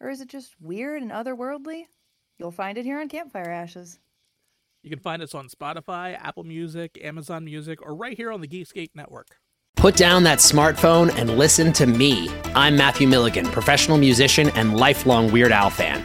Or is it just weird and otherworldly? You'll find it here on Campfire Ashes. You can find us on Spotify, Apple Music, Amazon Music, or right here on the Geekscape Network. Put down that smartphone and listen to me. I'm Matthew Milligan, professional musician and lifelong Weird Al fan.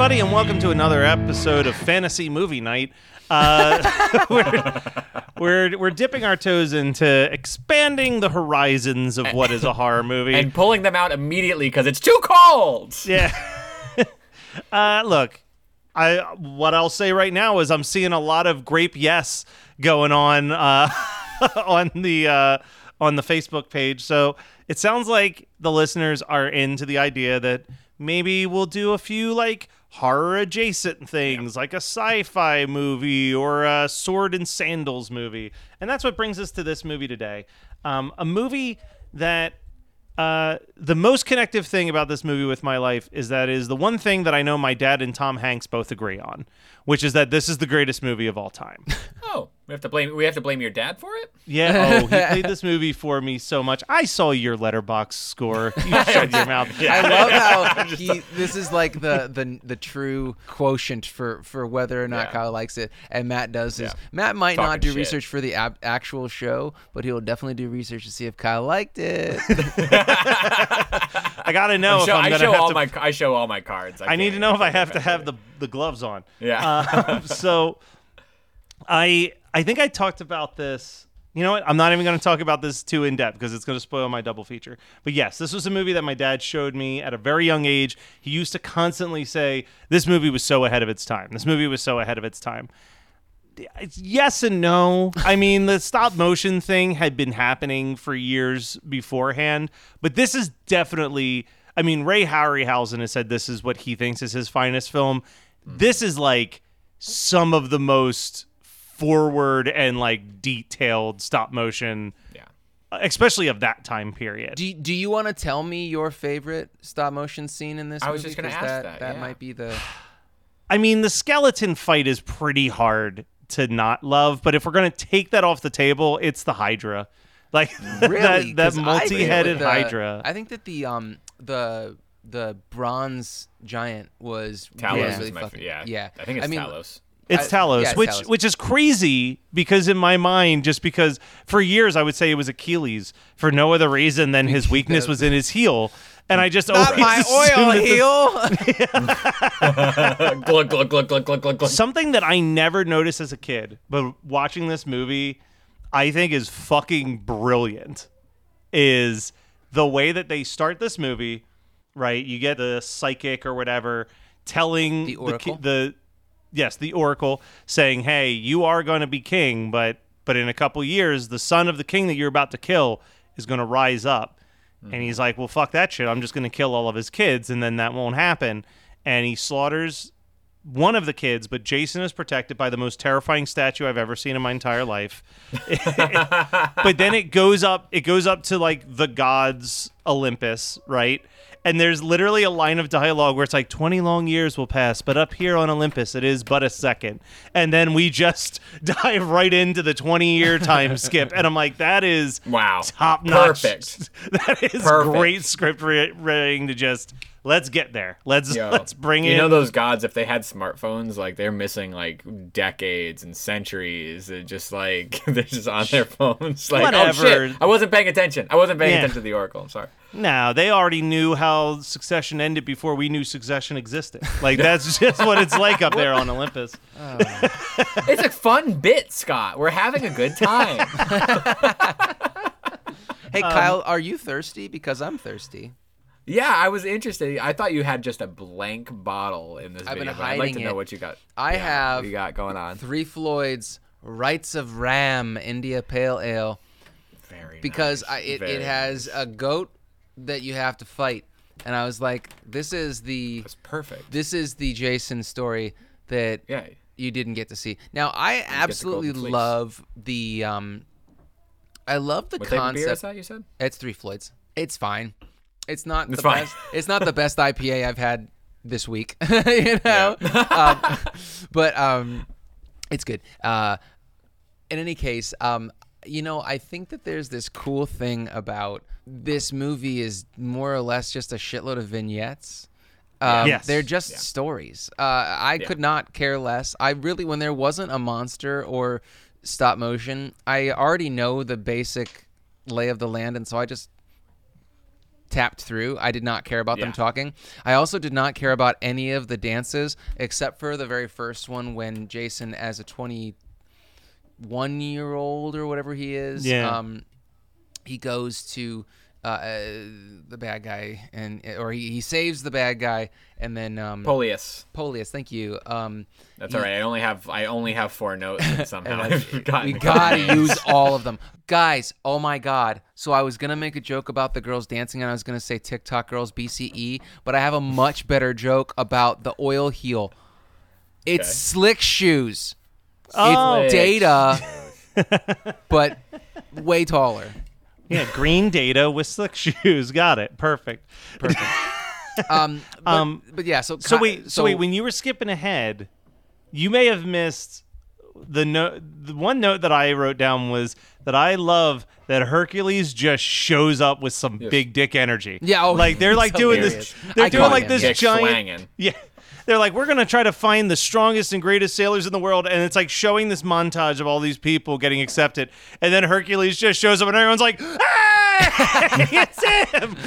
Everybody, and welcome to another episode of Fantasy Movie Night. Uh, we're, we're we're dipping our toes into expanding the horizons of what is a horror movie. and pulling them out immediately because it's too cold. yeah. uh, look, I what I'll say right now is I'm seeing a lot of grape yes going on uh, on the uh, on the Facebook page. So it sounds like the listeners are into the idea that maybe we'll do a few like horror adjacent things like a sci-fi movie or a sword and sandals movie. And that's what brings us to this movie today. Um, a movie that uh, the most connective thing about this movie with my life is that is the one thing that I know my dad and Tom Hanks both agree on, which is that this is the greatest movie of all time. Oh, we have to blame we have to blame your dad for it. Yeah. Oh, he played this movie for me so much. I saw your Letterboxd score. You shut your mouth. I love how he. This is like the the the true quotient for for whether or not Yeah. Kyle likes it. And Matt does is Yeah. Matt might not do shit. research for the ab- actual show, but he'll definitely do research to see if Kyle liked it. I gotta know I if show, I'm gonna show have all to. my I show all my cards. I need to know if I have to have the the gloves on. Yeah. Um, so I I think I talked about this. You know what? I'm not even going to talk about this too in depth because it's going to spoil my double feature. But yes, this was a movie that my dad showed me at a very young age. He used to constantly say, "This movie was so ahead of its time. This movie was so ahead of its time." It's yes and no. I mean, the stop motion thing had been happening for years beforehand, but this is definitely. I mean, Ray Harryhausen has said this is what he thinks is his finest film. This is like some of the most forward and like detailed stop motion, yeah. especially of that time period. do Do you want to tell me your favorite stop motion scene in this? I was movie? just gonna 'Cause ask that. that, yeah. might be the. I mean, the skeleton fight is pretty hard to not love, but if we're gonna take that off the table, it's the Hydra, like Really? that that 'Cause I think multi-headed the- Hydra. I think that the um the the bronze giant was Talos really, is really my fucking, fa- yeah. yeah. I think it's I mean, Talos. It's I- Talos, yeah, it's which Talos. which is crazy because in my mind, just because for years I would say it was Achilles for no other reason than his weakness was in his heel, and I just Not always my oil that the- heel. glug glug glug glug glug glug glug. Something that I never noticed as a kid, but watching this movie, I think is fucking brilliant. Is the way that they start this movie, right? You get the psychic or whatever telling The ki- oracle? the yes, the oracle saying, "Hey, you are going to be king, but but in a couple years, the son of the king that you're about to kill is going to rise up." And mm-hmm. he's like, "Well, fuck that shit. I'm just going to kill all of his kids, and then that won't happen." And he slaughters one of the kids, but Jason is protected by the most terrifying statue I've ever seen in my entire life. but then it goes up it goes up to like the gods Olympus, right? And there's literally a line of dialogue where it's like 20 long years will pass, but up here on Olympus it is but a second. And then we just dive right into the 20 year time skip and I'm like that is Wow. top notch. Perfect. That is Perfect. great script ri- writing to just let's get there. Let's Yo, let's bring you in You know those gods if they had smartphones like they're missing like decades and centuries and just like they're just on their phones like oh Whatever. shit i wasn't paying attention i wasn't paying Yeah. attention to the oracle i'm sorry No, they already knew how Succession ended before we knew Succession existed. Like that's just what it's like up there on Olympus. it's a fun bit scott we're having a good time Hey, Um, Kyle, are you thirsty? Because I'm thirsty. Yeah i was interested i thought you had just a blank bottle in this I've been video but i'd like to hiding know what you got I yeah, have what you got going on Three Floyd's Rights of Ram India Pale Ale very because nice. I, it, Very it has a goat that you have to fight, and I was like, this is the it's perfect this is the Jason story that yeah you didn't get to see. Now I absolutely Fleece. love the um, I love the what of beer is that you said It's Three Floyds. It's fine. It's not It's the fine. best. It's not the best IPA I've had this week. you know, um, but um, it's good. Uh, in any case, um, you know, I think that there's this cool thing about this movie is more or less just a shitload of vignettes. Um, Yes. They're just stories. Uh, I could not care less. I really, when there wasn't a monster or stop motion, I already know the basic lay of the land, and so I just tapped through. I did not care about them talking. I also did not care about any of the dances except for the very first one when Jason, as a 21 year old or whatever he is, Yeah. um, he goes to uh, uh, the bad guy and or he, he saves the bad guy and then um, Polius. Polius, thank you. Um, That's he- all right. I only have I only have four notes and somehow I've forgotten. we gotta names. use all of them, guys. Oh my god! So I was gonna make a joke about the girls dancing, and I was gonna say TikTok girls BCE, but I have a much better joke about the oil heel. It's Okay. slick shoes. Oh. It's data, but way taller. Yeah, green data with slick shoes. Got it. Perfect. Um, but, Um, but yeah. So So wait, so, wait, when you were skipping ahead, you may have missed the note. The one note that I wrote down was that I love that Hercules just shows up with some big dick energy. Yeah, oh, like they're like he's doing hilarious. this. They're I doing like him, this yeah. Dick giant. swangin'. Yeah. They're like, we're gonna try to find the strongest and greatest sailors in the world, and it's like showing this montage of all these people getting accepted, and then Hercules just shows up, and everyone's like, "Hey, it's him!"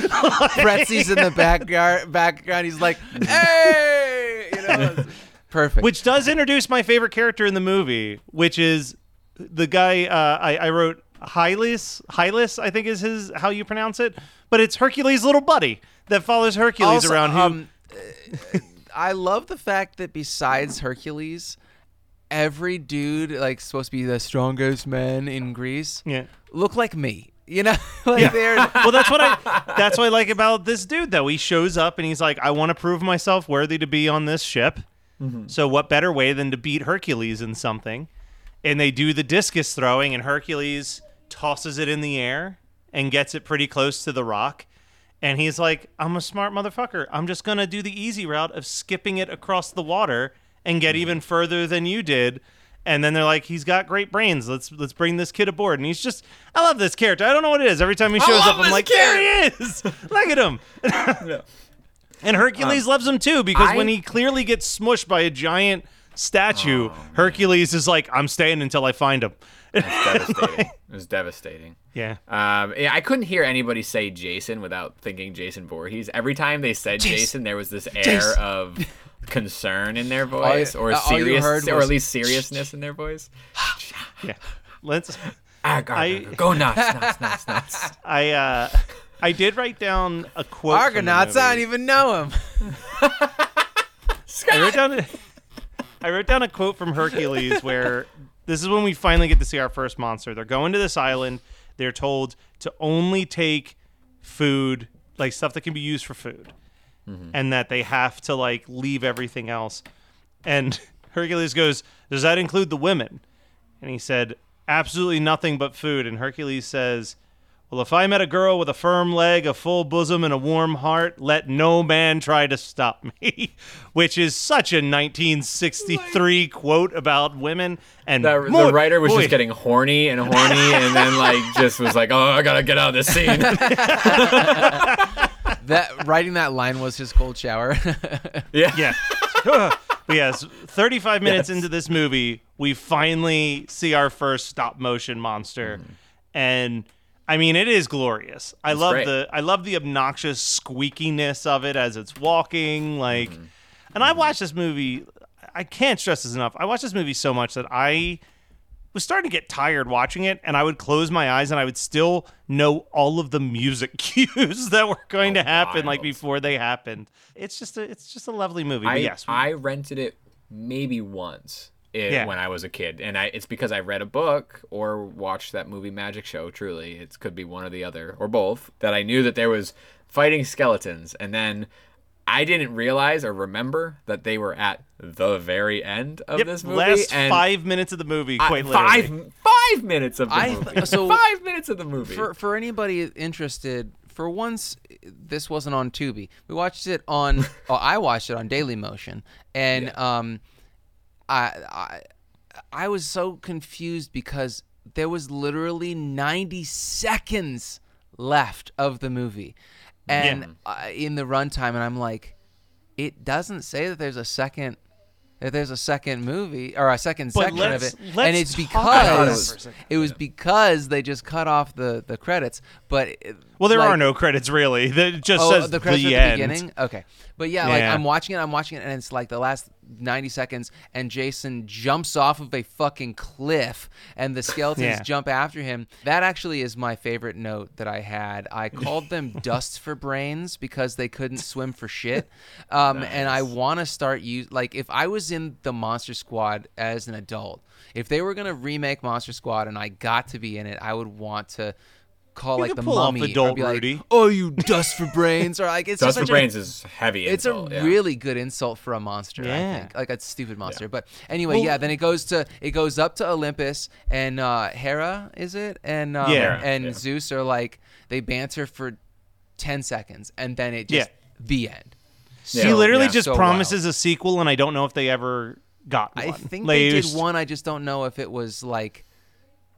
Pretzi's in the background, background, he's like, "Hey!" You know, perfect. which does introduce my favorite character in the movie, which is the guy uh, I, I wrote Hylas. Hylas, I think is his how you pronounce it, but it's Hercules' little buddy that follows Hercules Also, around. Who, um, I love the fact that besides Hercules, every dude like supposed to be the strongest man in Greece yeah. look like me. You know, like they're well, that's what I that's what I like about this dude though. He shows up and he's like, I want to prove myself worthy to be on this ship. Mm-hmm. So what better way than to beat Hercules in something? And they do the discus throwing, and Hercules tosses it in the air and gets it pretty close to the rock. And he's like, I'm a smart motherfucker. I'm just gonna do the easy route of skipping it across the water and get even further than you did. And then they're like, he's got great brains. Let's let's bring this kid aboard. And he's just, I love this character. I don't know what it is. Every time he shows up, I'm like, there he is. Look at him. And Hercules loves him too because I- when he clearly gets smushed by a giant statue, Hercules is like, I'm staying until I find him. It's devastating. it was devastating. Yeah. Um, yeah, I couldn't hear anybody say Jason without thinking Jason Voorhees. Every time they said Jason, there was this air Jason. of concern in their voice, or uh, serious, heard or was, at least seriousness in their voice. Yeah. Let's Ah, gar- I- gar- go nuts, nuts, nuts, nuts. I uh I did write down a quote. Argonauts, I don't even know him. I wrote down a, I wrote down a quote from Hercules where this is when we finally get to see our first monster. They're going to this island. They're told to only take food, like stuff that can be used for food, mm-hmm. and that they have to like leave everything else. And Hercules goes, "Does that include the women?" And he said, "Absolutely nothing but food." And Hercules says. Well, if I met a girl with a firm leg, a full bosom, and a warm heart, let no man try to stop me. Which is such a 1963 quote about women. And The, boy- the writer was boy, just getting horny and horny, and then like just was like, "Oh, I gotta get out of this scene." That writing that line was his cold shower. yeah, Yeah. but yes, 35 minutes Yes. into this movie, we finally see our first stop motion monster. Mm-hmm. And I mean, it is glorious. I love great. the I love the obnoxious squeakiness of it as it's walking like mm-hmm. And I watched this movie I can't stress this enough. I watched this movie so much that I was starting to get tired watching it and I would close my eyes and I would still know all of the music cues that were going oh, to happen like before they happened. It's just a it's just a lovely movie. I but yes, we- I rented it maybe once i- Yeah. when I was a kid, and I it's because I read a book or watched that movie Magic Show. Truly, it could be one or the other or both. That I knew that there was fighting skeletons, and then. I didn't realize or remember that they were at the very end of Yep, this movie. last and five minutes of the movie, I- quite literally. five five minutes of the I- movie. so- five minutes of the movie. for for anybody interested, for once, this wasn't on Tubi. We watched it on. oh, I watched it on Daily Motion, and um, I I I was so confused because there was literally ninety seconds left of the movie, and uh, in the runtime, and I'm like, it doesn't say that there's a second. That there's a second movie or a second But section of it, and it's it because for a second. it was because they just cut off the the credits. But it- well, there like- are no credits really. It just oh, says the credits the are at end. the beginning. Okay, but yeah, like I'm watching it, I'm watching it, and it's like the last 90 seconds, and Jason jumps off of a fucking cliff, and the skeletons Yeah. jump after him. That actually is my favorite note that I had. I called them dust for brains because they couldn't swim for shit, um, and I want to start use like if I was in the Monster Squad as an adult, if they were gonna remake Monster Squad and I got to be in it, I would want to. Call You like the pull off mummy, adult or be like, Rudy. "Oh, you dust for brains," or like it's Dust just for such a- Brains is heavy. it's insult, a yeah. really good insult for a monster, I Yeah. think. Like a stupid monster. But anyway, yeah, then it goes to it goes up to Olympus and uh Hera, is it? And um, Yeah. and Yeah. Zeus are like they banter for 10 seconds and then it just Yeah. the end. He Yeah. literally Yeah. just So promises a sequel, and I don't know if they ever got one. I think Like, they did one. I just don't know if it was like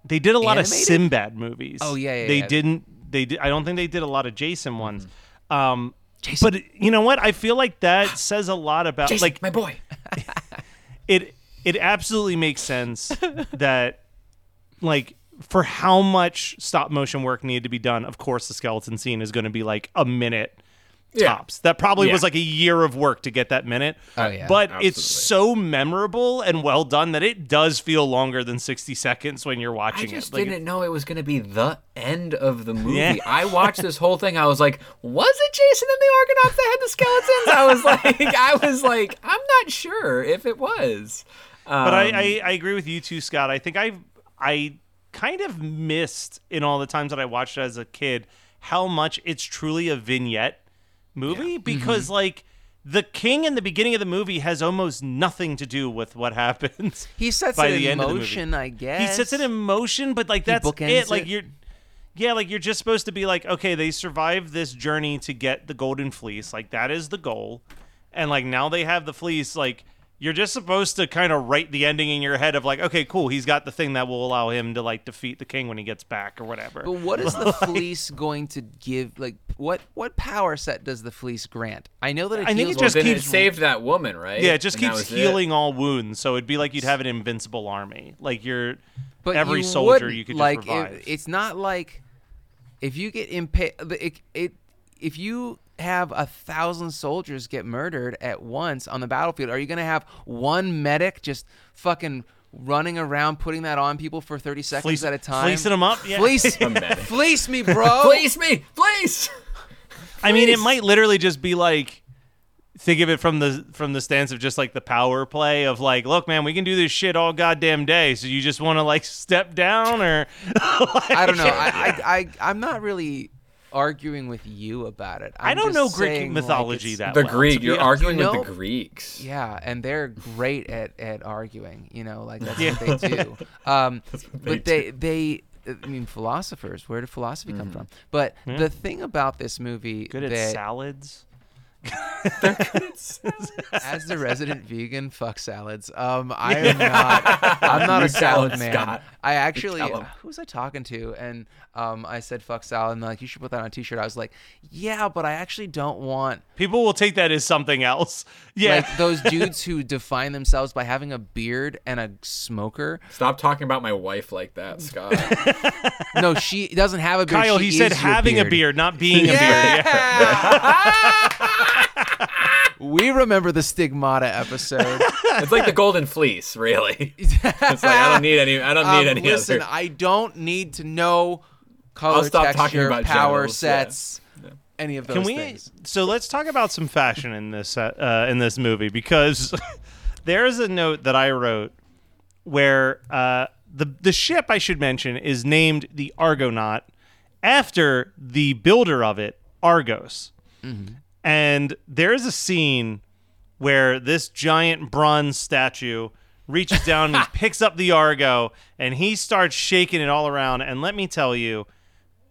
They did a lot of Animated? Sinbad movies. Oh, yeah, yeah, They yeah. didn't. They did. I don't think they did a lot of Jason ones. Mm-hmm. Um, Jason. but you know what? I feel like that says a lot about Jason, like my boy. it. It absolutely makes sense that like for how much stop motion work needed to be done. Of course, the skeleton scene is going to be like a minute Yeah. tops. That probably Yeah. was like a year of work to get that minute. Oh, yeah. But it's so memorable and well done that it does feel longer than 60 seconds when you're watching it. I just it. Like, didn't know it was going to be the end of the movie. Yeah. I watched this whole thing. I was like, was it Jason and the Argonauts that had the skeletons? I was like, I was like, I'm not sure if it was. Um, But I, I, I agree with you too, Scott. I think I I kind of missed in all the times that I watched it as a kid how much it's truly a vignette movie because mm-hmm. like the king in the beginning of the movie has almost nothing to do with what happens. he sets by it the in end of the movie. motion, I guess. He sets it in motion, but like that's bookends it. Like you're yeah, like you're just supposed to be like, okay, they survived this journey to get the golden fleece. Like that is the goal. And like now they have the fleece, like you're just supposed to kind of write the ending in your head of like, okay, cool, he's got the thing that will allow him to like defeat the king when he gets back or whatever. But what is the fleece going to give? Like, what what power set does the fleece grant? I know that it I think it just then keeps- it saved that woman, right? yeah, it just And keeps was it. healing all wounds. So it'd be like you'd have an invincible army. Like you're But every you soldier wouldn't. you could just like revive. If, it's not like if you get impaled. It, it if you have a thousand soldiers get murdered at once on the battlefield, are you gonna have one medic just fucking running around putting that on people for 30 seconds Fleece- at a time. fleecing 'em up? Yeah. Fleece, fleece me, bro. Please me, please. I mean, it might literally just be like think of it from the from the stance of just like the power play of like, look, man, we can do this shit all goddamn day. So you just want to like step down or I don't know. I, I, I, I'm not really arguing with you about it. I I'm don't know Greek saying, like, mythology it's- that The well, to Greek. You're honest. arguing You with know- the Greeks. Yeah, and they're great at, at arguing. You know, like that's Yeah. what they do. Um, they but they they. I mean, philosophers. Where did philosophy come from? But the thing about this movie Good at salads. as the resident vegan, fuck salads. Um, I am not. I'm not a salad salad man. Scott. I actually, who was I talking to? And um, I said fuck salad, and they're like, you should put that on a t-shirt. I was like, yeah, but I actually don't want People will take that as something else. Yeah. like those dudes who define themselves by having a beard and a smoker. Stop talking about my wife like that, Scott. No, she doesn't have a beard. Kyle, she he said is your having a beard. beard, not being a beard. Yeah. We remember the stigmata episode. it's like the golden fleece, really. It's like I don't need any. I don't need Um, any listen, other. I don't need to know color, stop talking texture, about power genitals, yeah. sets, any of those Can we? things. So let's talk about some fashion in this uh, uh, in this movie because there is a note that I wrote where uh, the the ship I should mention is named the Argonaut after the builder of it, Argos, and there is a scene where this giant bronze statue reaches down and picks up the Argo and he starts shaking it all around. And let me tell you,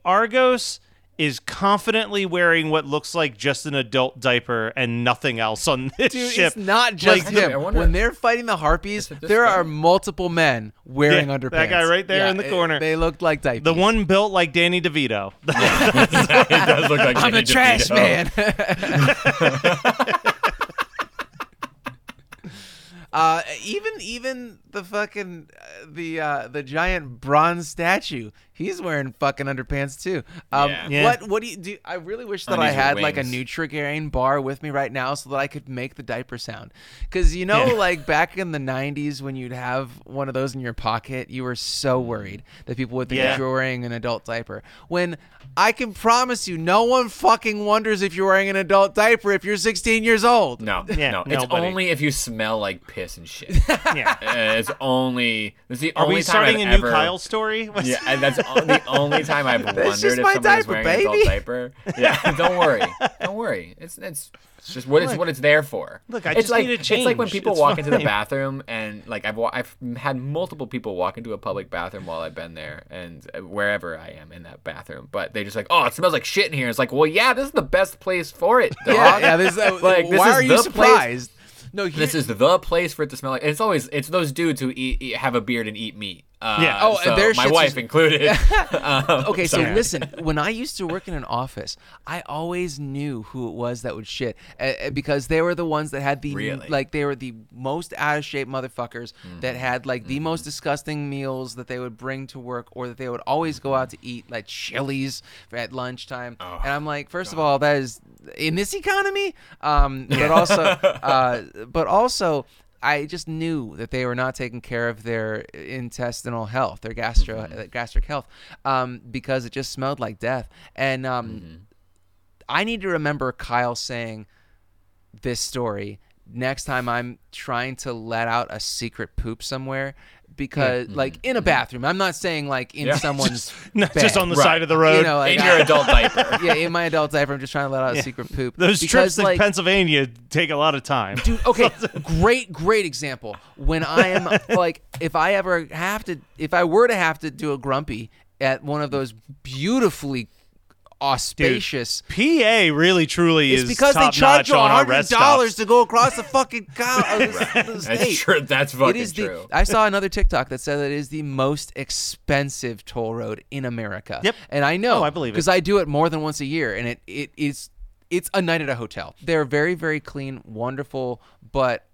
Argos is confidently wearing what looks like just an adult diaper and nothing else on this Dude, ship. it's not just Like, him. Wonder- when they're fighting the harpies, it this there guy? are multiple men wearing Yeah, underpants. that guy right there Yeah, in the it- corner. they look like diapers. the one built like Danny DeVito. it does look like I'm Danny a trash DeVito. man. uh, even even the fucking uh, the uh, the giant bronze statue, he's wearing fucking underpants too. Um, Yeah. Yeah. What what do you do? I really wish that On I had like a wings. Nutrigrain bar with me right now so that I could make the diaper sound. Because you know, Yeah. like back in the '90s when you'd have one of those in your pocket, you were so worried that people would think Yeah. you're wearing an adult diaper. When I can promise you, no one fucking wonders if you're wearing an adult diaper if you're 16 years old. No, Yeah, no. It's nobody. only if you smell like piss and shit. yeah. Uh, it's only. It's the Are only we starting I've a new ever, Kyle story? What's- Yeah, and that's o- the only time I've wondered if somebody's diaper, wearing an adult diaper. Yeah, don't worry, don't worry. It's it's it's just what it's what it's there for. Look, I it's just like need a it's like when people It's walk into the bathroom and like I've I've had multiple people walk into a public bathroom while I've been there and wherever I am in that bathroom, but they just like, oh, it smells like shit in here. It's like, well, yeah, this is the best place for it. Dog. Yeah, yeah. This, uh, Like, this why is are you the place- surprised? No, here- This is the place for it to smell like. It's always it's those dudes who eat, eat have a beard and eat meat. Uh, Yeah. Oh, so their my wife included. Um, Okay, so listen, when I used to work in an office, I always knew who it was that would shit uh, because they were the ones that had the Really? like they were the most out of shape motherfuckers Mm-hmm. that had like the most disgusting meals that they would bring to work or that they would always go out to eat like Chili's at lunchtime. Oh, and I'm like, first of all, that is in this economy, um, but also, uh, but also. I just knew that they were not taking care of their intestinal health, their gastro Mm-hmm. uh, gastric health, um, because it just smelled like death. And um, Mm-hmm. I need to remember Kyle saying this story next time I'm trying to let out a secret poop somewhere. Because, mm-hmm. like, in a mm-hmm. bathroom, I'm not saying like in Yeah. someone's No, just bed. on the Right. side of the road. You know, like, in your adult diaper. yeah, in my adult diaper, I'm just trying to let out a secret poop. Those because, trips to like, Pennsylvania take a lot of time. dude okay great great example when i am like if i ever have to if i were to have to do a grumpy at one of those beautifully auspicious PA really truly it's is because they charge you hundred dollars to go across the fucking cow uh, the, the That's state. true. That's It fucking is the. I saw another TikTok that said that it is the most expensive toll road in America. Yep. And I know. Oh, I believe it. because I do it more than once a year, and it it is it's a night at a hotel. They're very very clean, wonderful, but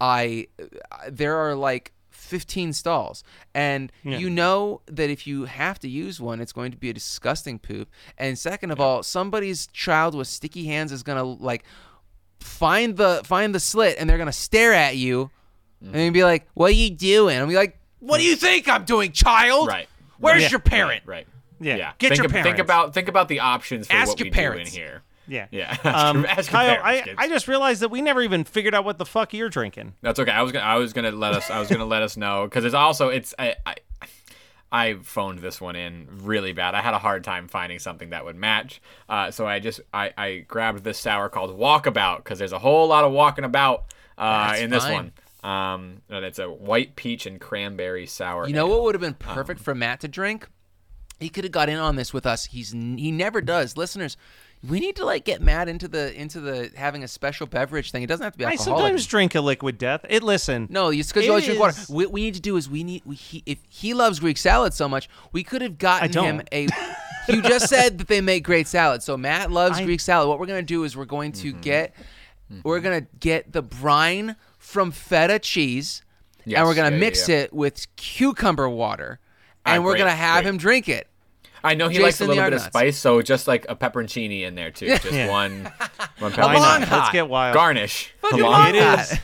I there are like 15 stalls and you know that if you have to use one it's going to be a disgusting poop and second of all somebody's child with sticky hands is going to like find the find the slit and they're going to stare at you and mm-hmm. he'd be like, "What are you doing?" I'm be like, "What do you think I'm doing, child? Right. Where's Yeah. your parent?" Right. Yeah. Yeah. Get think, your ab- think about think about the options for Ask what your we parents. do in here. Yeah. Yeah. Um, Ask your Kyle, I. I just realized that we never even figured out what the fuck you're drinking. That's okay. I was gonna I was gonna let us I was gonna let us know because it's also it's I, I I phoned this one in really bad. I had a hard time finding something that would match. Uh, so I just I, I grabbed this sour called Walkabout because there's a whole lot of walking about uh, That's in this fine. one. Um, and it's a white peach and cranberry sour. You know ale. what would have been perfect for Matt to drink? He could have got in on this with us. He's he never does. Listeners, we need to like get Matt into the into the having a special beverage thing. It doesn't have to be I sometimes drink a liquid death. It listen. no, it's because you It always drink water. What we need to do is we need we, he, if he loves Greek salad so much, we could have gotten him a. you just said that they make great salad, so Matt loves I- Greek salad. What we're gonna do is we're going to Mm-hmm. get we're gonna get the brine from feta cheese, and we're gonna yeah, yeah, mix yeah. it with cucumber water, and Ah, we're great, gonna have great. him drink it. I know he likes a little bit of spice, so just like a pepperoncini in there too. Just Yeah. one one A Why not? Let's get wild. Garnish. Fucking Along- long It hot. is.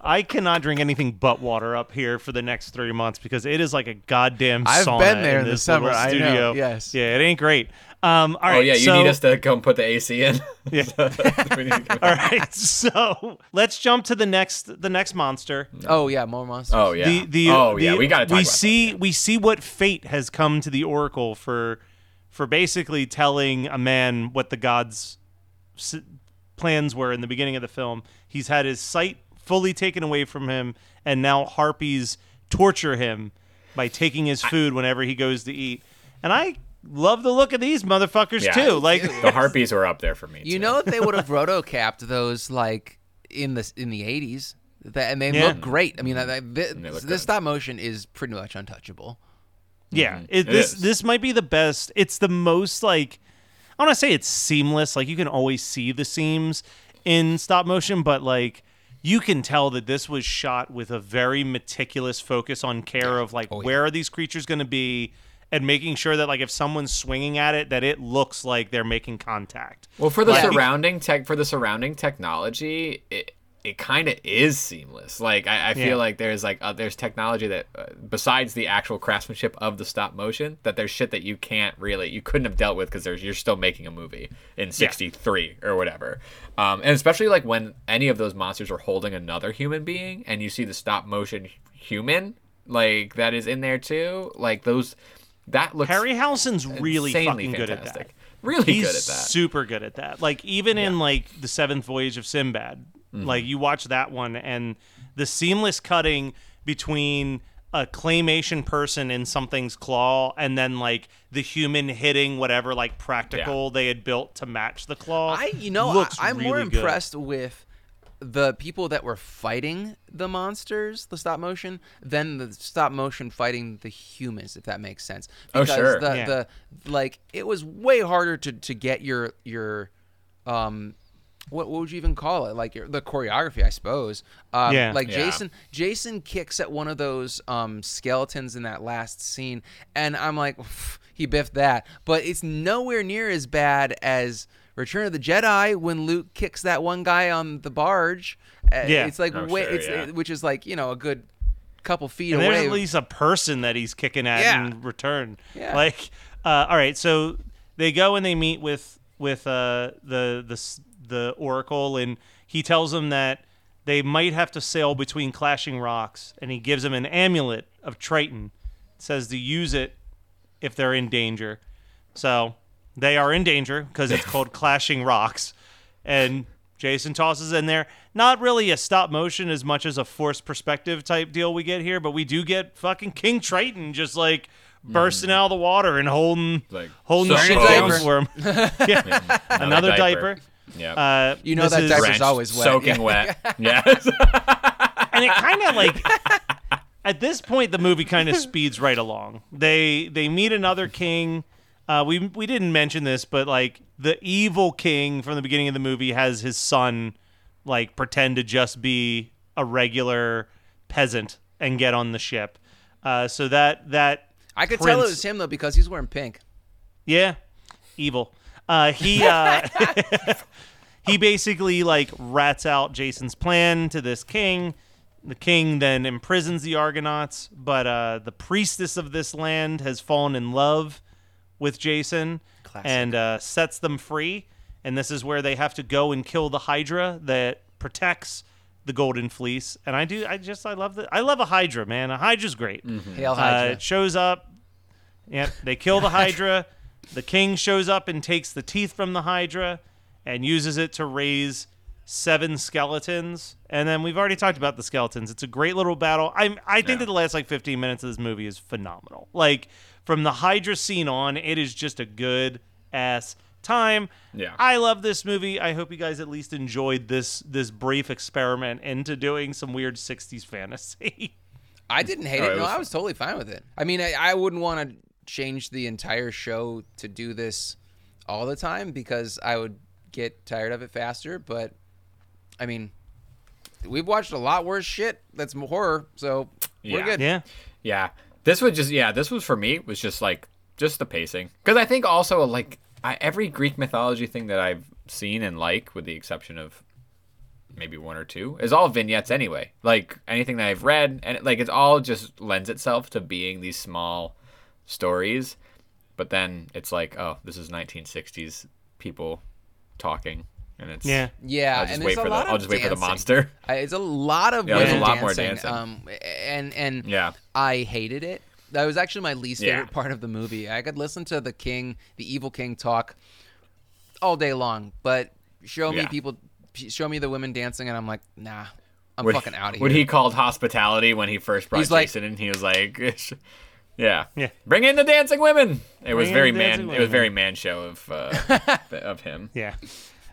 I cannot drink anything but water up here for the next three months because it is like a goddamn I've sauna been there in the this summer, little I know, Studio. yes. Yeah, it ain't great. Um, all right. Oh yeah, you so, need us to come put the AC in. Yeah. We need to come- All right. So let's jump to the next the next monster. Oh yeah, more monsters. Oh yeah. The the oh the- yeah, we got to talk we about see that. we see what fate has come to the oracle for for basically telling a man what the gods s- plans were in the beginning of the film. He's had his sight fully taken away from him and now harpies torture him by taking his food whenever he goes to eat. And I love the look of these motherfuckers Yeah. too. Like The harpies were up there for me. You too. know they would have rotoscoped those like in the in the eighties. That and they Yeah. look great. I mean, I, I, this, this stop motion is pretty much untouchable. Yeah, mm-hmm. it, It this is. this might be the best. It's the most like I want to say it's seamless. Like you can always see the seams in stop motion, but like you can tell that this was shot with a very meticulous focus on care of like Oh, yeah. where are these creatures going to be and making sure that like if someone's swinging at it that it looks like they're making contact. Well, for the Like- surrounding tech, for the surrounding technology, it it kind of is seamless. Like I, I feel Yeah. like there's like uh, there's technology that uh, besides the actual craftsmanship of the stop motion, that there's shit that you can't really you couldn't have dealt with because there's you're still making a movie in '63 or whatever. Um, and especially like when any of those monsters are holding another human being, and you see the stop motion human like that is in there too. Like those, that looks Harryhausen's really insanely fucking good at that. Really He's good at that. super good at that. Like even in like the Seventh Voyage of Sinbad, Mm-hmm. like you watch that one and the seamless cutting between a claymation person in something's claw and then like the human hitting whatever like practical they had built to match the claw. I you know looks I, am more really good. impressed with the people that were fighting the monsters, the stop motion, than the stop motion fighting the humans, if that makes sense. Oh, Because sure. The, Yeah. the like it was way harder to to get your your um what, what would you even call it? Like your, the choreography, I suppose. Um, Yeah. Like Yeah. Jason, Jason kicks at one of those um, skeletons in that last scene, and I'm like, he biffed that. But it's nowhere near as bad as Return of the Jedi when Luke kicks that one guy on the barge. Uh, Yeah. It's like Oh, way, sure, it's yeah. which is like you know a good couple feet and there's away. at least a person that he's kicking at Yeah. in return. Yeah. Like, uh, all right, so they go and they meet with with uh, the the the oracle, and he tells them that they might have to sail between clashing rocks, and he gives them an amulet of Triton. Says to use it if they're in danger. So they are in danger because it's called clashing rocks, and Jason tosses in there. Not really a stop motion as much as a forced perspective type deal we get here, but we do get fucking King Triton just like bursting out of the water and holding Like, holding the so shit close. down for him. yeah. Another, diaper. Yeah. Uh, You know this that is- diaper's Drenched, always wet. soaking Yeah. wet. Yes. and it kind of like at this point the movie kind of speeds right along. They they meet another king. Uh, we we didn't mention this, but like the evil king from the beginning of the movie has his son like pretend to just be a regular peasant and get on the ship. Uh, so that that I could tell it was him though because he's wearing pink. yeah, evil. Uh, he uh, he basically like rats out Jason's plan to this king. the king then imprisons the Argonauts, but uh, the priestess of this land has fallen in love with Jason Classic. and uh, sets them free. And this is where they have to go and kill the Hydra that protects the Golden Fleece. And I do, I just, I love the, I love a Hydra, man. A Hydra's great. Hail Uh, it shows up. Yep, they kill the Hydra. the king shows up and takes the teeth from the Hydra and uses it to raise seven skeletons. And then we've already talked about the skeletons. It's a great little battle. I I think Yeah. that the last like 15 minutes of this movie is phenomenal. Like from the Hydra scene on, it is just a good ass time. Yeah. I love this movie. I hope you guys at least enjoyed this this brief experiment into doing some weird 60s fantasy. I didn't hate Oh, it. it No, was I was totally fine with it. I mean, I, I wouldn't want to change the entire show to do this all the time because I would get tired of it faster. But I mean, we've watched a lot worse shit that's m- horror, so we're Yeah. good. yeah. Yeah, this was just yeah, this was for me was just like just the pacing. Because I think also like I, every Greek mythology thing that I've seen and like, with the exception of maybe one or two, is all vignettes anyway. Like anything that I've read and like it's all just lends itself to being these small stories, but then it's like oh this is 1960s people talking and it's Yeah. Yeah, I'll just and wait there's a for the lot I'll of just wait for the dancing. monster. I, it's a lot of Yeah, there's a women lot more dancing, dancing. Um, and and Yeah. I hated it. That was actually my least Yeah. favorite part of the movie. I could listen to the king, the evil king, talk all day long, but show me Yeah. people, show me the women dancing, and I'm like, nah, I'm What- fucking out of here. What he called hospitality when he first brought He's like- Jason in, he was like, "Yeah, Yeah. bring in the dancing women." It was Bring in very man. dancing It was very man show of uh, of him. Yeah.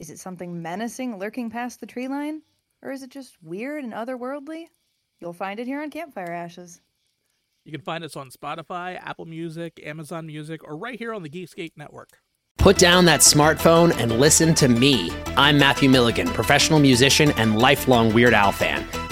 Is it something menacing lurking past the tree line? Or is it just weird and otherworldly? You'll find it here on Campfire Ashes. You can find us on Spotify, Apple Music, Amazon Music, or right here on the Geekscape Network. Put down that smartphone and listen to me. I'm Matthew Milligan, professional musician and lifelong Weird Al fan.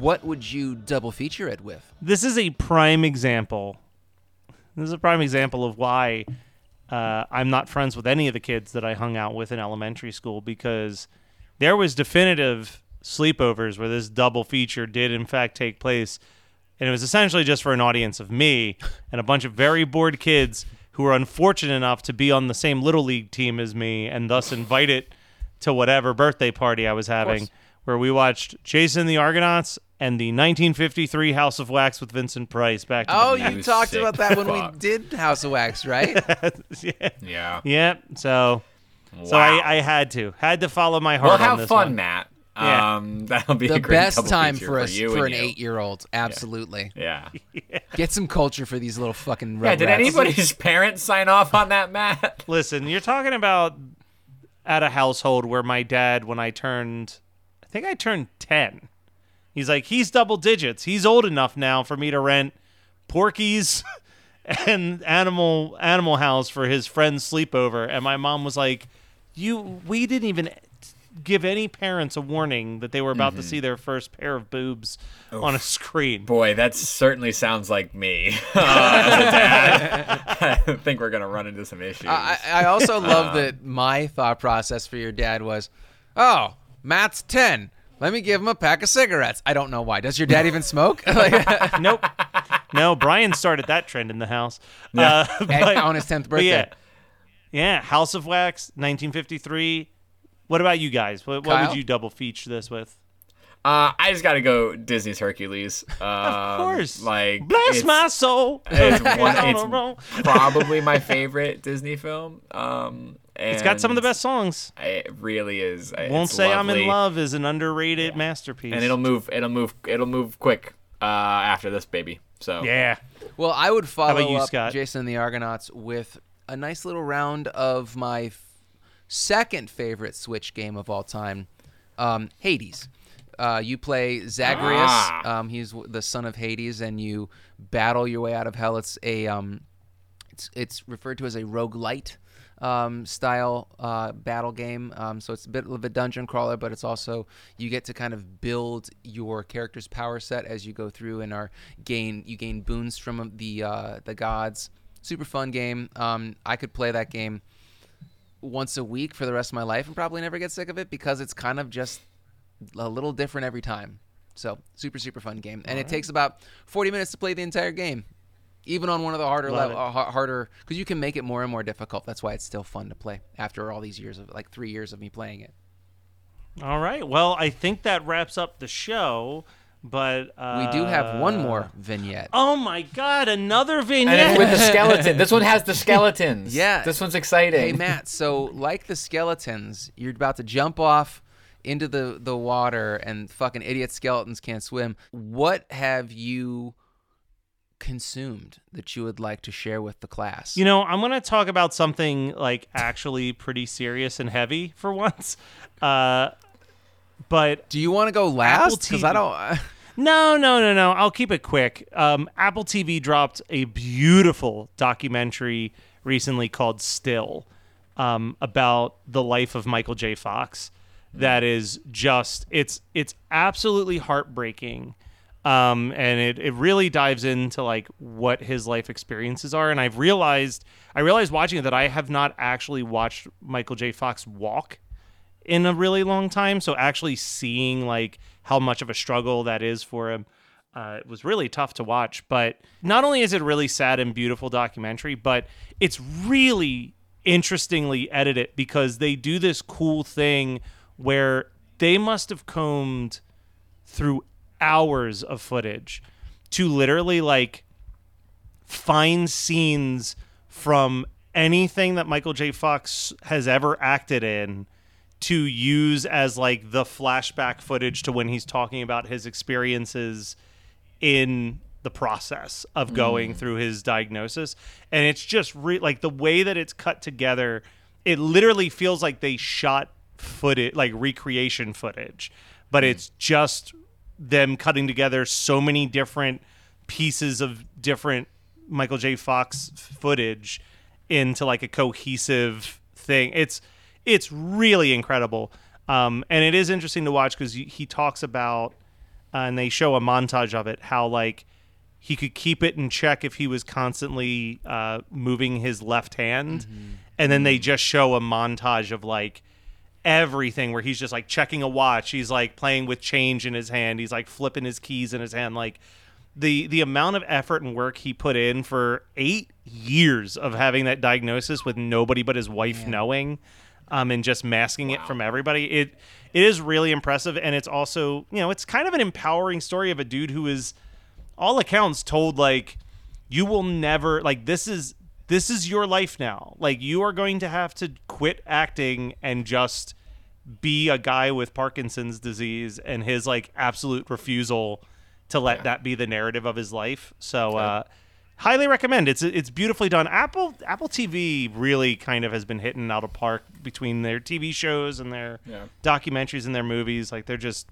What would you double feature it with? This is a prime example. This is a prime example of why uh, I'm not friends with any of the kids that I hung out with in elementary school because there was definitive sleepovers where this double feature did in fact take place, and it was essentially just for an audience of me and a bunch of very bored kids who were unfortunate enough to be on the same little league team as me and thus invited to whatever birthday party I was having, where we watched Jason the Argonauts and the 1953 House of Wax with Vincent Price back to Oh, the you You talked sick about that when we did House of Wax, right? yeah. Yeah. yeah. So, so I, I had to had to follow my heart Well, on have this fun, one. Matt. Yeah. Um, that'll be the a great best time for us you for an you. eight-year-old. Absolutely. Yeah. Get some culture for these little fucking. Yeah. Did rugrats. anybody's parents sign off on that, Matt? Listen, you're talking about at a household where my dad, when I turned, I think I turned 10, he's like, he's double digits. He's old enough now for me to rent Porky's and Animal Animal House for his friend's sleepover. And my mom was like, you, we didn't even give any parents a warning that they were about to see their first pair of boobs on a screen. Boy, that certainly sounds like me. Uh, dad, I think we're gonna run into some issues. I, I also love that my thought process for your dad was, oh, Matt's ten. Let me give him a pack of cigarettes. I don't know why. Does your dad even smoke? nope. No, Brian started that trend in the house. Uh, but- on his tenth birthday. yeah, yeah. House of Wax, 1953. What about you guys? What, what would you double feature this with? Uh, I just gotta go Disney's Hercules. Um, Of course. Like Bless it's- my soul. It's, one, it's probably my favorite Disney film. Um, it's got some of the best songs. It really is. Won't It's say I'm in love is an underrated masterpiece. and it'll move. It'll move. It'll move quick uh, after this baby. So yeah. Well, I would follow you, up Scott? Jason and the Argonauts with a nice little round of my f- second favorite Switch game of all time, um, Hades. Uh, you play Zagreus. Ah. Um, he's the son of Hades, and you battle your way out of hell. It's a um, it's it's referred to as a roguelite um, style uh, battle game. Um, so it's a bit of a dungeon crawler, but it's also you get to kind of build your character's power set as you go through and are gain you gain boons from the uh, the gods. Super fun game. Um, I could play that game once a week for the rest of my life and probably never get sick of it because it's kind of just a little different every time. So super super fun game, and it takes about 40 minutes to play the entire game, even on one of the harder level, uh, harder because you can make it more and more difficult. That's why it's still fun to play after all these years of like three years of me playing it. All right. Well, I think that wraps up the show. But uh, We do have one more vignette. Oh my God! Another and vignette. it's with the skeleton. This one has the skeletons. Yeah. This one's exciting. Hey Matt, so like the skeletons, you're about to jump off into the the water and fucking idiot skeletons can't swim. What have you consumed that you would like to share with the class? You know, I'm going to talk about something like actually pretty serious and heavy for once. Uh, but Do you want to go last? Because I don't. no, no, no, no. I'll keep it quick. Um, Apple TV dropped a beautiful documentary recently called Still um, about the life of Michael J. Fox. That is just it's it's absolutely heartbreaking. Um, and it, it really dives into like what his life experiences are. And I've realized I realized watching it that I have not actually watched Michael J. Fox walk in a really long time. So actually seeing like how much of a struggle that is for him, uh, it was really tough to watch. But not only is it really sad and beautiful documentary, but it's really interestingly edited because they do this cool thing where they must have combed through hours of footage to literally like find scenes from anything that Michael J. Fox has ever acted in to use as like the flashback footage to when he's talking about his experiences in the process of mm. going through his diagnosis and it's just re- like the way that it's cut together it literally feels like they shot footage like recreation footage. But it's just them cutting together so many different pieces of different Michael J. Fox footage into like a cohesive thing. It's it's really incredible, um, and it is interesting to watch because he talks about, uh, and they show a montage of it, how like he could keep it in check if he was constantly uh, moving his left hand, and then they just show a montage of like everything where he's just like checking a watch. He's like playing with change in his hand. He's like flipping his keys in his hand. Like the the amount of effort and work he put in for eight years of having that diagnosis with nobody but his wife knowing um, and just masking it from everybody it it is really impressive. And it's also you know it's kind of an empowering story of a dude who is all accounts told like you will never like this is this is your life now. Like you are going to have to quit acting and just be a guy with Parkinson's disease and his like absolute refusal to let that be the narrative of his life. So uh, highly recommend. It's it's beautifully done. Apple Apple TV really kind of has been hitting out of park between their TV shows and their Yeah. documentaries and their movies. Like they're just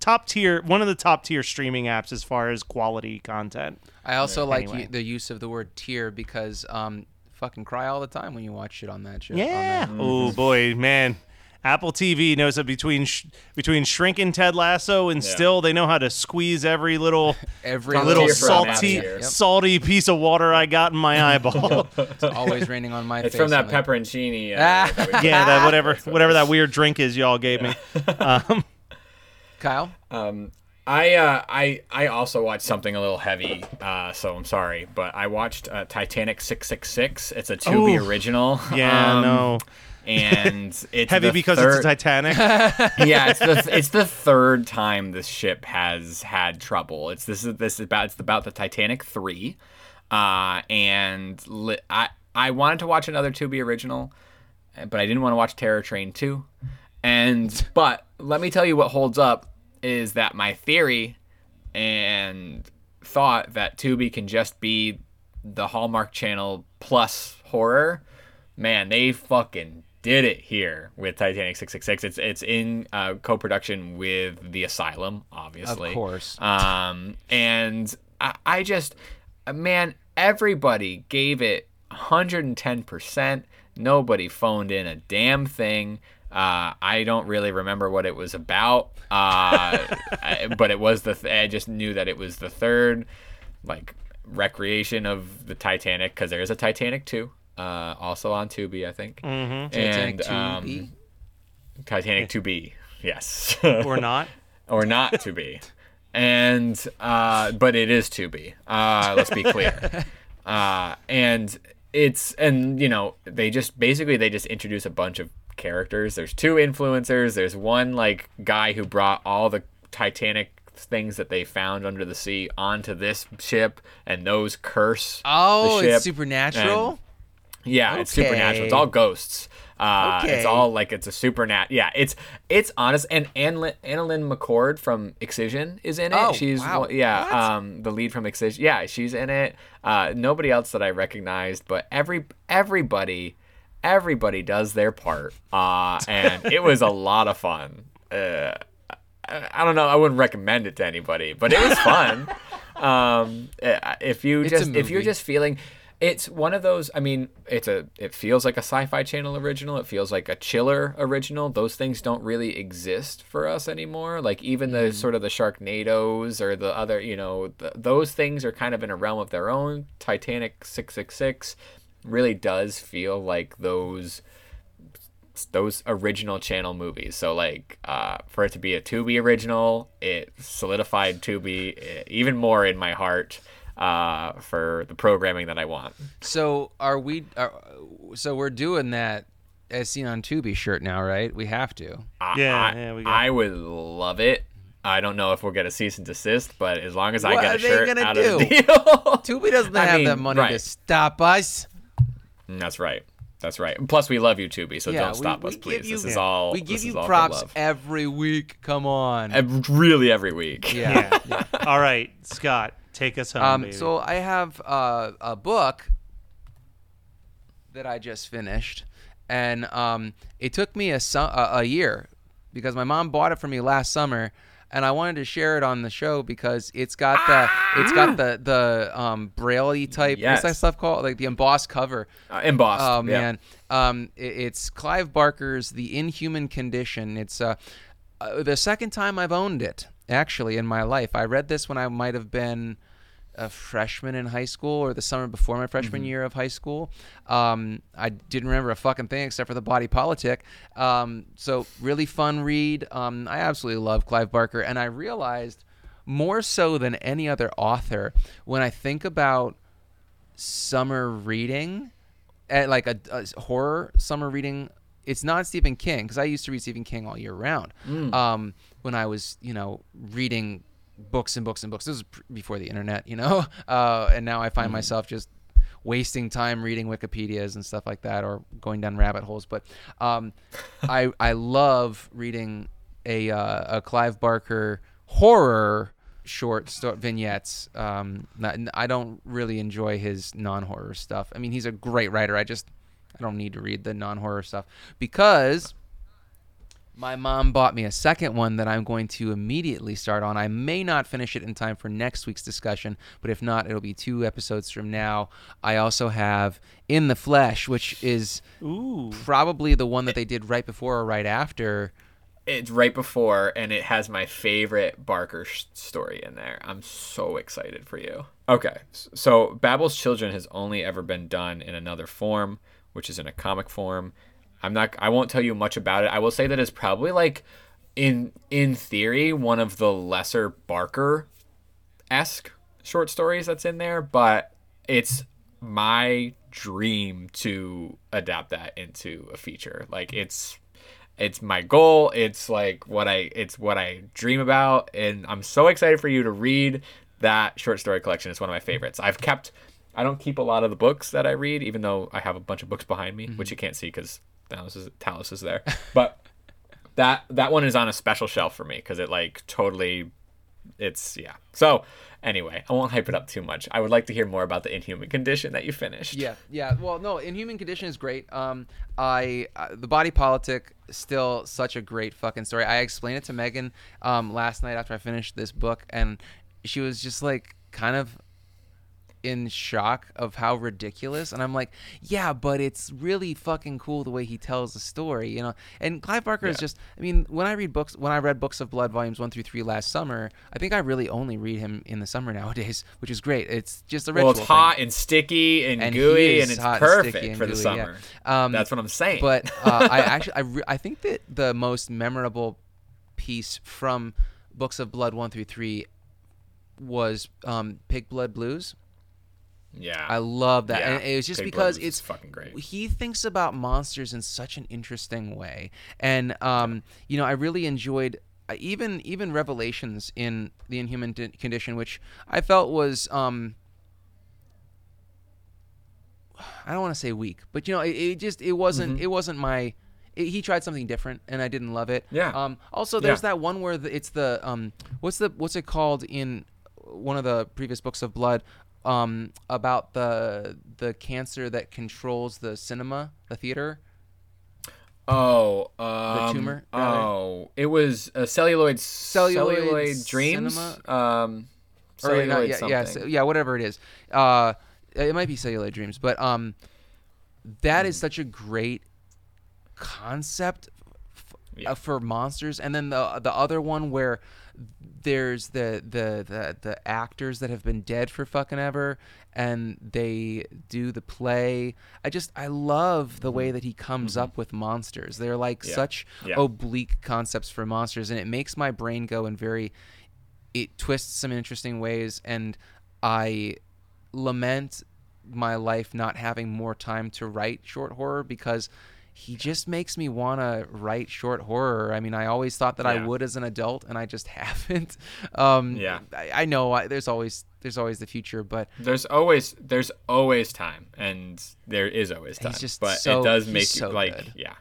top tier, one of the top tier streaming apps as far as quality content. I also like Anyway. you, the use of the word tier because um, fucking cry all the time when you watch shit on that shit. on Yeah. that. Oh boy, man. Apple TV knows that between sh- between shrinking Ted Lasso and Yeah. still they know how to squeeze every little Every little tier for an app salty tier. salty piece of water I got in my eyeball. It's always raining on my It's face. from that I'm like, pepperoncini. Uh, Ah. that yeah, that whatever whatever that weird drink is y'all gave me. Um, Kyle, Um, I uh, I I also watched something a little heavy, uh, so I'm sorry, but I watched uh, Titanic six six six. It's a Tubi Ooh. original. yeah, um, no. And it's Heavy because third, it's a Titanic. yeah, it's the it's the third time this ship has had trouble. It's this is this is about it's about the Titanic three, uh, and li- I I wanted to watch another Tubi original, but I didn't want to watch Terror Train two, and but let me tell you what holds up is that my theory and thought that Tubi can just be the Hallmark Channel plus horror. Man, they fucking did it here with Titanic 666. It's it's in uh, co-production with The Asylum, obviously. Of course. Um, and I, I just, man, everybody gave it 110%. Nobody phoned in a damn thing. Uh, I don't really remember what it was about, uh, but it was the. Th- I just knew that it was the third, like recreation of the Titanic because there is a Titanic two, uh, also on Tubi, I think. Mm-hmm. And, um, Titanic 2B, yes. or not. or not to be. And uh, but it is to be. Uh, let's be clear. Uh, and it's and you know they just basically they just introduce a bunch of characters. There's two influencers. There's one like guy who brought all the Titanic things that they found under the sea onto this ship, and those curse. oh, the ship. it's supernatural. Yeah, it's supernatural. It's all ghosts. Uh, Okay. It's all like it's a supernat. Yeah, it's it's honest. And AnnaLynne, McCord from Excision is in it. Oh, she's wow. yeah, What? um, the lead from Excision. Yeah, she's in it. Uh, nobody else that I recognized, but every everybody everybody does their part. Uh, and it was a lot of fun. Uh, I I don't know. I wouldn't recommend it to anybody, but it was fun. um, uh, if you It's just if you're just feeling, it's one of those. I mean, it's a. It feels like a Sci-Fi Channel original. It feels like a Chiller original. Those things don't really exist for us anymore. Like even the sort of the Sharknadoes or the other, you know, th- those things are kind of in a realm of their own. Titanic six six six really does feel like those those original channel movies. So like uh, for it to be a Tubi original, it solidified Tubi eh, even more in my heart uh, for the programming that I want. So are we? Are, so we're doing that as seen on Tubi shirt now, right? We have to. I- Yeah, I, yeah, we got- I would love it. I don't know if we'll get a cease and desist, but as long as I What get are a they shirt gonna out do? of the deal, Tubi doesn't I have mean, that money to stop us. Mm, That's right. That's right. Plus, we love you, Tubi, so yeah, don't stop we, us, we please. Give you, this is all. we give you props every week. Come on. Ev- really every week. yeah. Yeah. All right, Scott, take us home. Um, baby. so I have uh, a book that I just finished, and um, it took me a, su- a a year because my mom bought it for me last summer, and I wanted to share it on the show because it's got the it's got the the um, braille type what's that stuff called like the embossed cover. Uh, embossed. Oh yeah. man, um, i- it's Clive Barker's The Inhuman Condition. It's uh, uh, the second time I've owned it actually in my life. I read this when I might have been a freshman in high school or the summer before my freshman year of high school. Um, I didn't remember a fucking thing except for the body politic. Um, so really fun read. Um, I absolutely love Clive Barker, and I realized more so than any other author when I think about summer reading, at like a, a horror summer reading. It's not Stephen King because I used to read Stephen King all year round. Um, when I was, you know, reading books and books and books. This was pr- before the internet, you know, uh, and now I find myself just wasting time reading Wikipedias and stuff like that, or going down rabbit holes. But um, I I love reading a uh, a Clive Barker horror short sto- vignettes. Um, not, I don't really enjoy his non-horror stuff. I mean, he's a great writer. I just I don't need to read the non-horror stuff because my mom bought me a second one that I'm going to immediately start on. I may not finish it in time for next week's discussion, but if not, it'll be two episodes from now. I also have In the Flesh, which is Ooh. probably the one that they did right before or right after. It's right before, and it has my favorite Barker sh- story in there. I'm so excited for you. Okay, so Babel's Children has only ever been done in another form, which is in a comic form. I'm not. I won't tell you much about it. I will say that it's probably like, in in theory, one of the lesser Barker esque short stories that's in there, but it's my dream to adapt that into a feature. Like it's it's my goal. It's like what I it's what I dream about and I'm so excited for you to read that short story collection. It's one of my favorites. I've kept I don't keep a lot of the books that I read even though I have a bunch of books behind me, mm-hmm. which you can't see cuz Talus is Talus is there. But that that one is on a special shelf for me cuz it like totally it's yeah. So anyway, I won't hype it up too much. I would like to hear more about the Inhuman Condition that you finished. Yeah, yeah. Well, no, Inhuman Condition is great. Um, I uh, the body politic still such a great fucking story. I explained it to Megan um last night after I finished this book, and she was just like kind of in shock of how ridiculous and I'm like, yeah, but it's really fucking cool the way he tells the story, you know. And Clive Barker is just I mean, when I read books when I read Books of Blood volumes 1 through 3 last summer, I think I really only read him in the summer nowadays, which is great. It's just a ritual Well, it's thing. hot and sticky and, And gooey, and it's hot and perfect and for the gooey, yeah. summer. Um, That's what I'm saying. But uh, I actually, I, re- I think that the most memorable piece from Books of Blood one through three was um, Pig Blood Blues. Yeah, I love that, Yeah, and it was just Blood because is it's fucking great. He thinks about monsters in such an interesting way, and um, you know, I really enjoyed. uh, Even even revelations in the Inhuman Di- Condition, which I felt was um, I don't want to say weak, but you know, it, it just it wasn't Mm-hmm. it wasn't my. It, he tried something different, and I didn't love it. Yeah. Um. Also, there's Yeah. that one where the, it's the um. What's the what's it called in one of the previous books of blood? Um. About the the cancer that controls the cinema, the theater. oh, um, the tumor, rather? Oh, it was a celluloid Celluloid celluloid dreams. Um, celluloid not, yeah, yeah, something. so- yeah, whatever it is. Uh, it might be celluloid dreams, but um, that Hmm. is such a great concept Yeah. uh, for monsters. And then the the other one where there's the, the the the actors that have been dead for fucking ever, and they do the play. I just I love the way that he comes up with monsters. They're like Mm-hmm. Yeah. such Yeah. oblique concepts for monsters, and it makes my brain go in very it twists some interesting ways and i lament my life not having more time to write short horror because he just makes me want to write short horror i mean i always thought that i would as an adult and i just haven't um Yeah. i, I know I, there's always there's always the future but There's always there's always time, and there is always time. Just but so- it does make so you like good. yeah,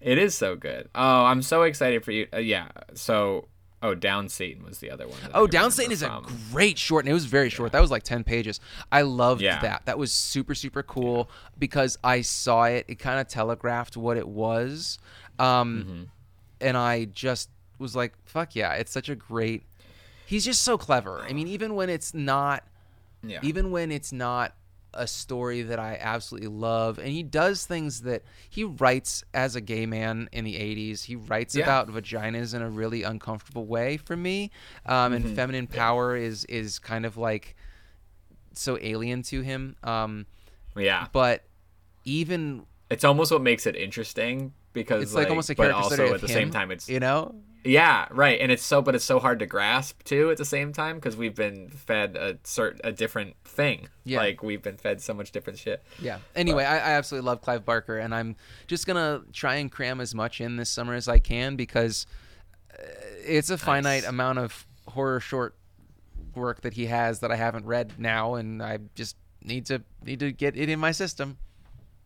it is so good. Oh, I'm so excited for you. Uh, yeah. So oh, Down Satan was the other one. Oh, Down Satan is a great short, and it was very short. That was like ten pages. I loved Yeah. that. That was super super cool because I saw it. It kind of telegraphed what it was, um, Mm-hmm. and I just was like, "Fuck yeah!" It's such a great. He's just so clever. I mean, even when it's not, Yeah. even when it's not a story that I absolutely love, and he does things that he writes as a gay man in the '80s. He writes Yeah. about vaginas in a really uncomfortable way for me, um, Mm-hmm. and feminine power is is kind of like so alien to him. Um, yeah. but even It's almost what makes it interesting because it's like, almost a character also at the him, same time it's you know yeah right and it's so but it's so hard to grasp too at the same time because we've been fed a certain a different thing Yeah. like we've been fed so much different shit Yeah. Anyway, I, I absolutely love Clive Barker, and I'm just gonna try and cram as much in this summer as I can because uh, it's a finite amount of horror short work that he has that I haven't read now, and I just need to need to get it in my system.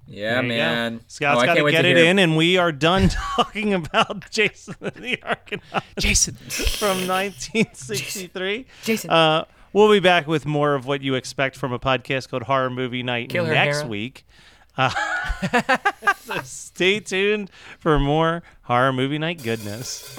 Yeah, you go. man. Scott's Oh, got to get it hear- in, and we are done talking about Jason the Argonaut Jason. from 1963. Jason. Uh, we'll be back with more of what you expect from a podcast called Horror Movie Night next Hera. week. Uh, so stay tuned for more Horror Movie Night goodness.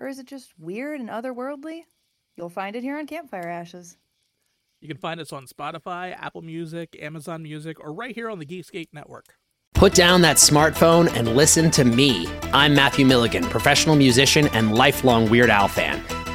Or is it just weird and otherworldly? You'll find it here on Campfire Ashes. You can find us on Spotify, Apple Music, Amazon Music, or right here on the Geekscape Network. Put down that smartphone and listen to me. I'm Matthew Milligan, professional musician and lifelong Weird Al fan.